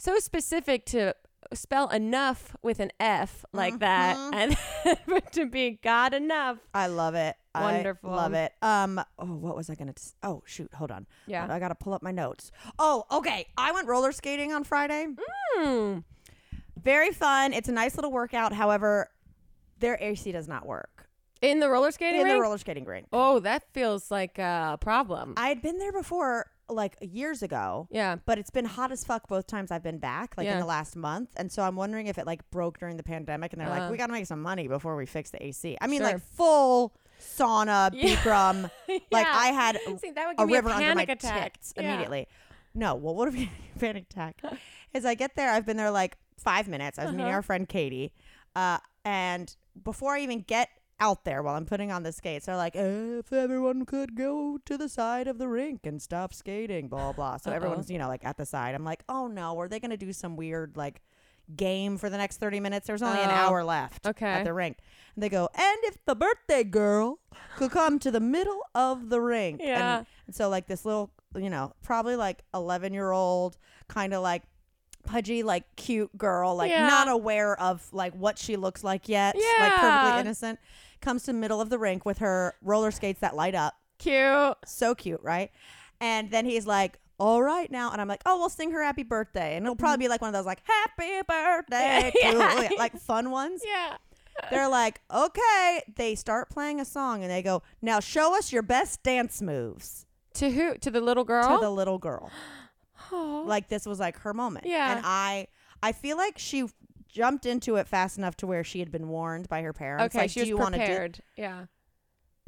so specific to spell enough with an F like that, Mhm. and [LAUGHS] to be God enough." I love it. Wonderful. I love it. Um. Oh, what was I gonna? T- oh, shoot. Hold on. Yeah. I gotta pull up my notes. Oh, okay. I went roller skating on Friday. Hmm. Very fun. It's a nice little workout. However, their AC does not work In the roller skating in rink. the roller skating rink. oh, that feels like a problem. I had been there before, like years ago. yeah. But it's been hot as fuck both times I've been back, like in Yeah. the last month. And so I'm wondering if it like broke during the pandemic and they're Uh. like, we got to make some money before we fix the AC. I mean, Sure. like full sauna, [LAUGHS] Yeah. Bikram. [LAUGHS] Like. I had [LAUGHS] See, that would a give me river a under my panic attack tits Yeah. immediately. No, well, what if you panic attack? Is I get there, I've been there like five minutes. I was meeting Uh-huh. our friend Katie, uh, and before I even get out there while I'm putting on the skates, they're like, "Eh, if everyone could go to the side of the rink and stop skating, blah blah. So Uh-oh. everyone's you know like at the side. I'm like, oh no, are they gonna do some weird like game for the next 30 minutes. There's only an Oh, hour left okay. at the rink. And they go, and if the birthday girl could come to the middle of the rink. Yeah. And, and so, like, this little, you know, probably like 11 year old, kind of like pudgy, like cute girl, like Yeah. not aware of like what she looks like yet, yeah. like perfectly innocent, comes to the middle of the rink with her roller skates that light up. Cute. So cute, right? And then he's like, all right now. And I'm like, oh, we'll sing her happy birthday. And it'll mm-hmm. probably be like one of those, like, happy birthday, [LAUGHS] Yeah. [LAUGHS] like fun ones. Yeah. They're like, okay. They start playing a song and they go, now show us your best dance moves To who? To the little girl? to the little girl. [GASPS] Oh. Like this was like her moment. Yeah. And I, I feel like she jumped into it fast enough to where she had been warned by her parents. okay, like, she do was you want to do? prepared. Yeah.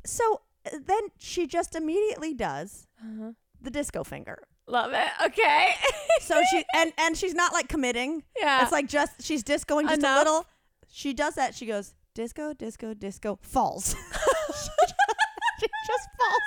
So uh, then she just immediately does Uh-huh. the disco finger. Love it. Okay. [LAUGHS] So she and and she's not like committing. yeah. It's like just she's discoing just Enough. a little. She does that. She goes disco, disco, disco, falls. [LAUGHS] she just falls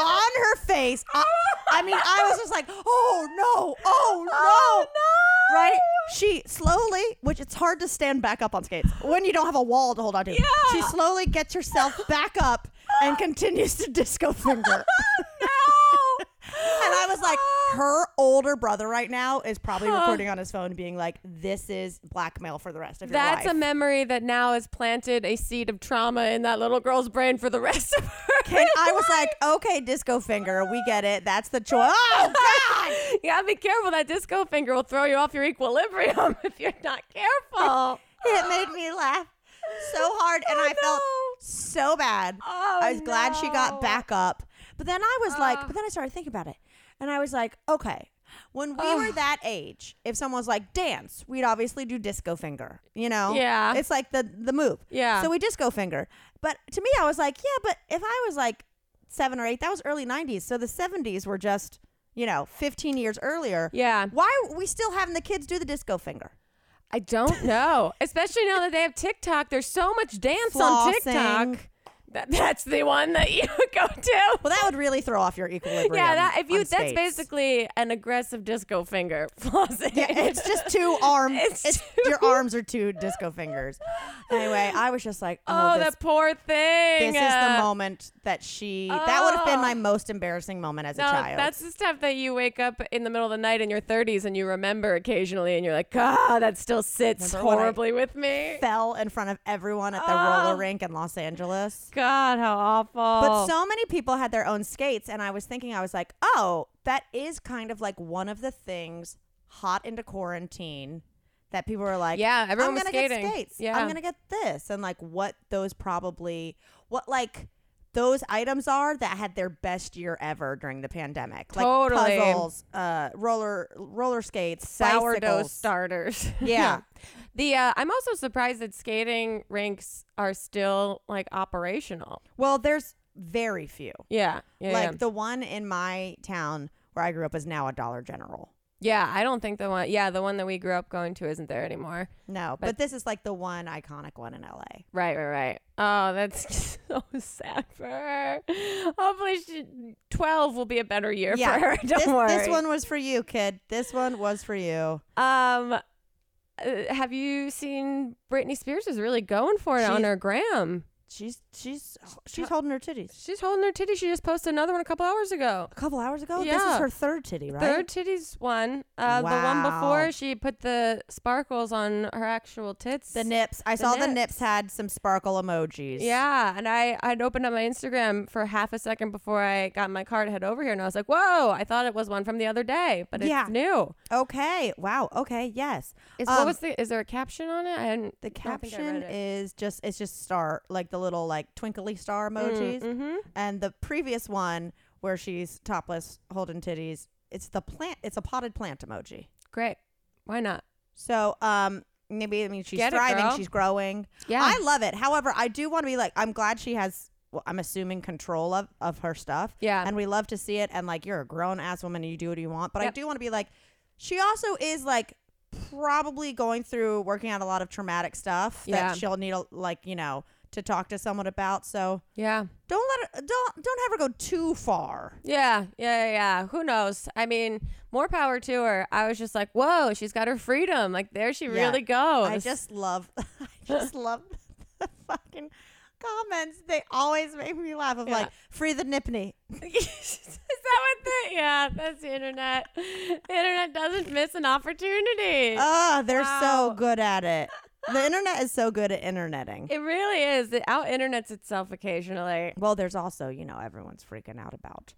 Oh, no. on her face. I, I mean, I was just like, oh no, oh [LAUGHS] no, no. right? She slowly, which it's hard to stand back up on skates when you don't have a wall to hold on to. Yeah. She slowly gets herself back up and continues to disco finger. [LAUGHS] no. [LAUGHS] And I was like, oh, her older brother right now is probably Huh. recording on his phone, being like, "This is blackmail for the rest of your life." That's a memory that now has planted a seed of trauma in that little girl's brain for the rest of her. Can, I was like, "Okay, disco finger, we get it. That's the choice." Oh [LAUGHS] God! you gotta be careful. That disco finger will throw you off your equilibrium [LAUGHS] if you're not careful. [LAUGHS] it made me laugh so hard, and Oh, I felt so bad. Oh, I was oh, glad she got back up, but then I was like, but then I started thinking about it, and I was like, okay. When we were that age, if someone was like dance, we'd obviously do disco finger. You know, Yeah. it's like the the move. Yeah. So we disco finger. But to me, I was like, yeah, but if I was like seven or eight, that was early 90s. So the 70s were just, you know, 15 years earlier. yeah. Why are we still having the kids do the disco finger? I don't know. Especially now that they have TikTok. There's so much dance on Flossing. TikTok. That, that's the one that you [LAUGHS] go to. Well, that would really throw off your equilibrium. yeah, that if you that's skates. basically an aggressive disco finger [LAUGHS] flossing. Yeah, it's just two [LAUGHS] arms. It's It's, two- your arms are two disco fingers. Anyway, I was just like, oh, oh, this, that poor thing. this is the Uh, moment that she. that would have been Oh. my most embarrassing moment as No, a child. that's the stuff that you wake up in the middle of the night in your 30s and you remember occasionally, and you're like, God, that still sits Remember when I horribly with me. fell in front of everyone at the Oh. roller rink in Los Angeles. God, how awful. But so many people had their own skates, and I was thinking, I was like, oh, that is kind of like one of the things hot into quarantine that people were like, Yeah, everyone I'm gonna skating. get skates. Yeah. I'm gonna get this, and like what those probably, what like those items are that had their best year ever during the pandemic, like Totally. puzzles, uh, roller roller skates, sourdough bicycles. starters. [LAUGHS] Yeah. The uh, I'm also surprised that skating rinks are still like operational. Well, there's very few. Yeah. Yeah. like yeah. the one in my town where I grew up is now a Dollar General. Yeah, I don't think the one yeah, the one that we grew up going to isn't there anymore. No, But- but, this is like the one iconic one in LA. Right, right, right. Oh, that's [LAUGHS] so sad for her. Hopefully she 12 will be a better year Yeah, for her. [LAUGHS] Don't this, worry. this one was for you, kid. This one was for you. Um, uh, have you seen Britney Spears is really going for it on her gram? She's she's she's holding her titties. She's holding her titty. She just posted another one a couple hours ago. A couple hours ago, Yeah. this is her third titty, right? Third titties one. Uh, The one before she put the sparkles on her actual tits. The nips. I The saw the nips. nips had some sparkle emojis. Yeah, and I I'd opened up my Instagram for half a second before I got my car to head over here, and I was like, "Whoa!" I thought it was one from the other day, but it's Yeah. new. Okay. Wow. Okay. Yes. Is Um, what was the? Is there a caption on it? I hadn't. The caption is just it's just star like the little like twinkly star emojis. Mm-hmm. And the previous one where she's topless holding titties, it's the plant it's a potted plant emoji. Great. Why not? So um maybe I mean she's Get thriving, girl. she's growing. Yeah. I love it. However, I do want to be like I'm glad she has well, I'm assuming control of of her stuff. yeah. And we love to see it and like you're a grown ass woman and you do what you want, but I do want to be like she also is like probably going through working out a lot of traumatic stuff Yeah. that she'll need a, like, you know, to talk to someone about. So Yeah. don't let her, don't don't have her go too far. Yeah, yeah, yeah. Who knows? I mean, more power to her. I was just like, whoa, she's got her freedom. Like, there she Yeah. really goes. I just love [LAUGHS] I just [LAUGHS] love the fucking comments. They always make me laugh of Yeah. like free the nipney. [LAUGHS] Is that what the? Yeah, that's the internet. The internet doesn't miss an opportunity. Oh, they're Wow. so good at it. The internet is so good at interneting. it really is. It out internets itself occasionally. Well, there's also, you know, everyone's freaking out about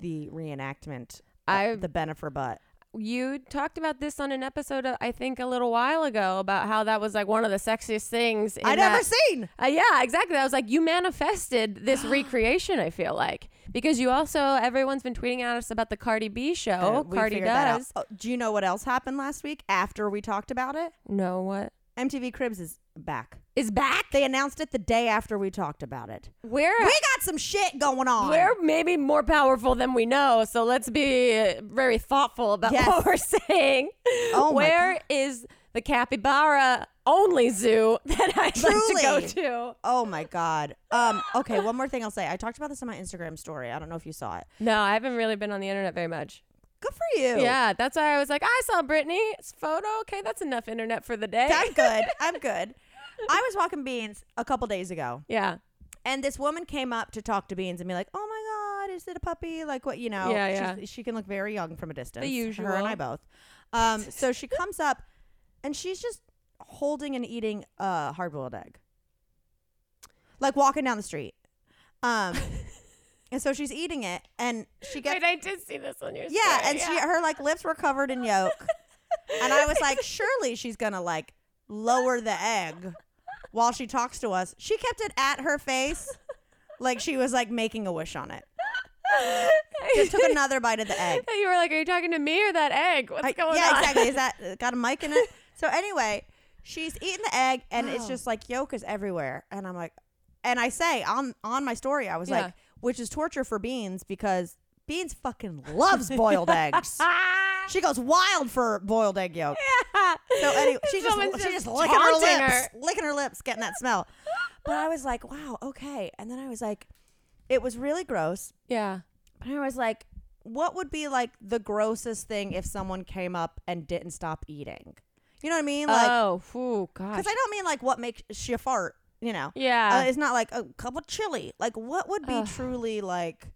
the reenactment I- of the Bennifer butt. You talked about this on an episode, uh, I think, a little while ago about how that was like one of the sexiest things. I'd that- seen. Uh, yeah, exactly. I was like, you manifested this [GASPS] recreation. I feel like because you also everyone's been tweeting at us about the Cardi B show. Uh, Cardi does. Oh, do you know what else happened last week after we talked about it? No, what MTV Cribs is back. is back? They announced it the day after we talked about it. We're We got some shit going on. we're maybe more powerful than we know. So let's be uh, very thoughtful about Yes. what we're [LAUGHS] saying. Oh my Where is the capybara only zoo [LAUGHS] that I'd like to go to? Oh my god. Um. Okay. One more thing I'll say. I talked about this on my Instagram story. I don't know if you saw it. No, I haven't really been on the internet very much. Good for you. Yeah, that's why I was like, I saw Britney's photo. Okay, that's enough internet for the day. I'm good. [LAUGHS] I'm good. I was walking Beans a couple days ago, yeah. and this woman came up to talk to Beans and be like, "Oh my God, is it a puppy? Like what? You know? Yeah, she's- yeah. She can look very young from a distance. Her usual. Her and I both. Um. So she comes up, and she's just holding and eating a hard-boiled egg, like walking down the street. Um. [LAUGHS] and so she's eating it, and she gets Wait, I did see this on your Yeah, story, and she her like lips were covered in yolk. and I was like, surely she's gonna like lower the egg while she talks to us. She kept it at her face, like she was like making a wish on it. [LAUGHS] Just took another bite of the egg. you were like, "Are you talking to me or that egg? What's I- going yeah, on?" Yeah, exactly. Is that [LAUGHS] got a mic in it? So anyway, she's eating the egg, and it's Oh. just like yolk is everywhere. And I'm like, and I say on on my story, I was Yeah. like, which is torture for Beans because Beans fucking loves boiled eggs. [LAUGHS] She goes wild for boiled egg yolk. yeah. So anyway, she just she just licking her lips, her. licking her lips, getting that smell. But I was like, wow, okay. And then I was like, it was really gross. Yeah. But I was like, what would be like the grossest thing if someone came up and didn't stop eating? You know what I mean? Like, oh, phew, gosh. because I don't mean like what makes you fart. You know, yeah. uh, it's not like a cup of chili. Like, what would be Ugh. truly like?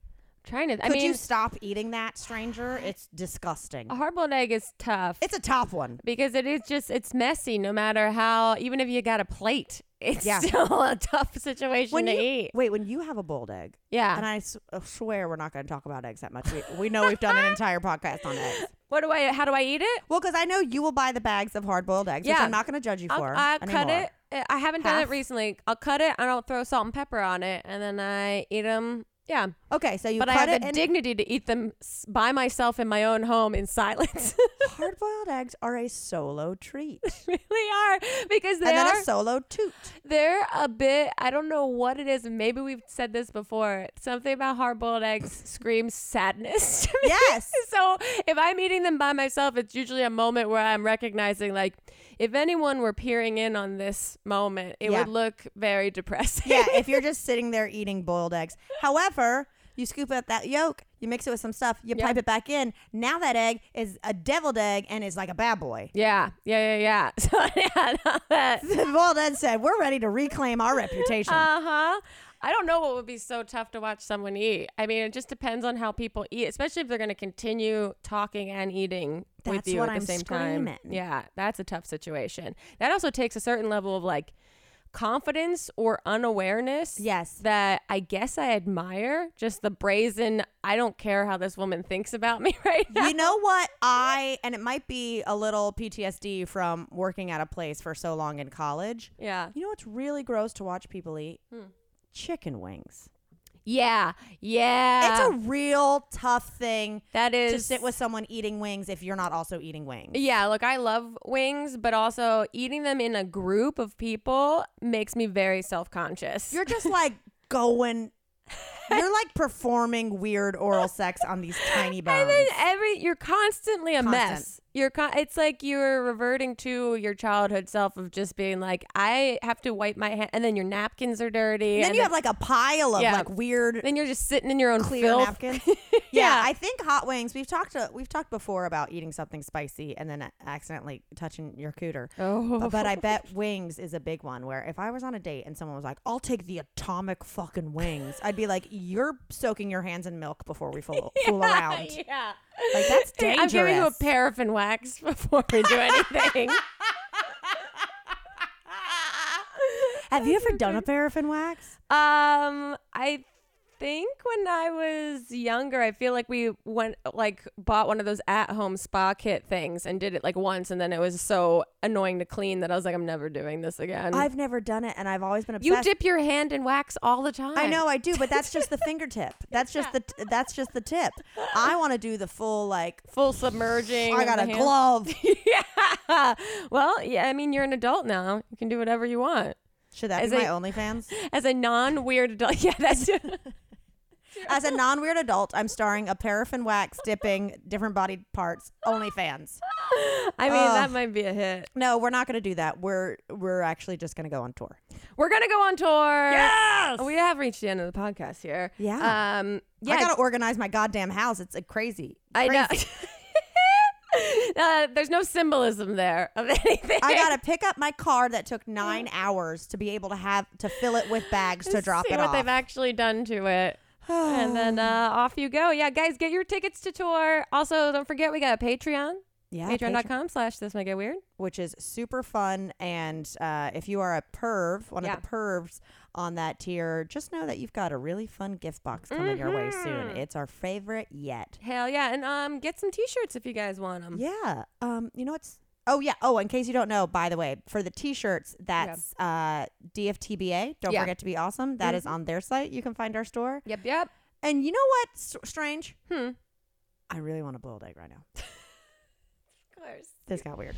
Trying to. I Could mean, you stop eating that, stranger? It's disgusting. a hard-boiled egg is tough. It's a tough one. because it is just it's messy no matter how even if you got a plate [LAUGHS] it's Yeah. still a tough situation When to you- eat Wait, when you have a boiled egg, yeah And I s- uh, swear we're not going to talk about eggs that much. We, we know we've done an [LAUGHS] entire podcast on eggs. what do i how do i eat it Well, because I know you will buy the bags of hard boiled eggs, which Yeah. I'm not going to judge you i'll, for. I'll cut it Uh, i haven't done it recently i'll cut it and i'll throw salt and pepper on it and then i eat them yeah Okay, so you but i cut have it the and dignity to eat them s- by myself in my own home in silence [LAUGHS] hard boiled eggs are a solo treat. [LAUGHS] really are because they and then are a solo toot. They're a bit, I don't know what it is. Maybe we've said this before. Something about hard boiled eggs screams sadness [LAUGHS] to me. Yes. So if I'm eating them by myself, it's usually a moment where I'm recognizing, like, if anyone were peering in on this moment, it Yeah. would look very depressing. yeah, if you're just sitting there eating boiled eggs. However, you scoop out that yolk, you mix it with some stuff, you Yeah. pipe it back in. Now that egg is a deviled egg and is like a bad boy. yeah, yeah, yeah, yeah. [LAUGHS] So yeah, that. The boiled egg said, "We're ready to reclaim our reputation." Uh huh. I don't know what would be so tough to watch someone eat. I mean, it just depends on how people eat, especially if they're going to continue talking and eating with you what at the I'm same screaming. time. Yeah, that's a tough situation. That also takes a certain level of like confidence or unawareness. yes. That I guess I admire just the brazen, I don't care how this woman thinks about me [LAUGHS] right now. You know what I and it might be a little PTSD from working at a place for so long in college. yeah. You know what's really gross to watch people eat? Hmm. Chicken wings. Yeah. Yeah. it's a real tough thing that is to sit with someone eating wings if you're not also eating wings. Yeah, look, I love wings, but also eating them in a group of people makes me very self conscious. You're just like [LAUGHS] going you're like performing weird oral sex on these tiny bones. [LAUGHS] and then every you're constantly a Constant. mess. You're it's like you're reverting to your childhood self of just being like, I have to wipe my hand, and then your napkins are dirty. And then and you have like a pile of Yeah. like weird then you're just sitting in your own clear filth. napkins. [LAUGHS] yeah, Yeah. I think hot wings. We've talked to, we've talked before about eating something spicy and then uh, accidentally touching your cooter. Oh, But, but I bet [LAUGHS] wings is a big one. Where if I was on a date and someone was like, "I'll take the atomic fucking wings," I'd be like, "You're soaking your hands in milk before we fool, [LAUGHS] fool around." yeah. Like that's dangerous. I'm giving you a paraffin wax [LAUGHS] before we do anything. [LAUGHS] Have you ever done a paraffin wax? Um, I think when I was younger, I feel like we went like bought one of those at-home spa kit things and did it like once, and then it was so annoying to clean that I was like, I'm never doing this again. I've never done it, and I've always been a you dip your hand in wax all the time. I know I do, but that's just the [LAUGHS] fingertip. That's just the that's just the tip. I want to do the full like. Full submerging. I got a hand. glove. [LAUGHS] yeah. Well, yeah. I mean, you're an adult now. You can do whatever you want. Should that As be my a- OnlyFans? [LAUGHS] As a non-weird adult, yeah, that's. As a non-weird adult, I'm starring a paraffin wax dipping different body parts OnlyFans. [LAUGHS] I mean, Ugh. that might be a hit. No, we're not going to do that. We're we're actually just going to go on tour. We're gonna go on tour. Yes! We have reached the end of the podcast here. Yeah. Um. Yeah. I got to organize my goddamn house. It's uh, crazy. I know. [LAUGHS] Uh, there's no symbolism there of [LAUGHS] anything. I got to pick up my car that took 9 hours to be able to have to fill it with bags to drop see it what off. What they've actually done to it. And then [SIGHS] uh, off you go. Yeah, guys, get your tickets to tour. Also, don't forget we got a Patreon. yeah, Patreon.com slash this might get weird. which is super fun. And uh, if you are a perv, one Yeah. of the pervs on that tier, just know that you've got a really fun gift box coming your way soon. Mhm. It's our favorite yet. Hell yeah. And um, get some t-shirts if you guys want them. Yeah. Um. You know what's? Oh yeah. Oh, in case you don't know, by the way, for the t-shirts, that's uh DFTBA. Don't Yeah. forget to be awesome. That is on their site. You can find our store. Yep, yep. And you know what's strange? Hmm. I really want a boiled egg right now. [LAUGHS] Of course. This got weird.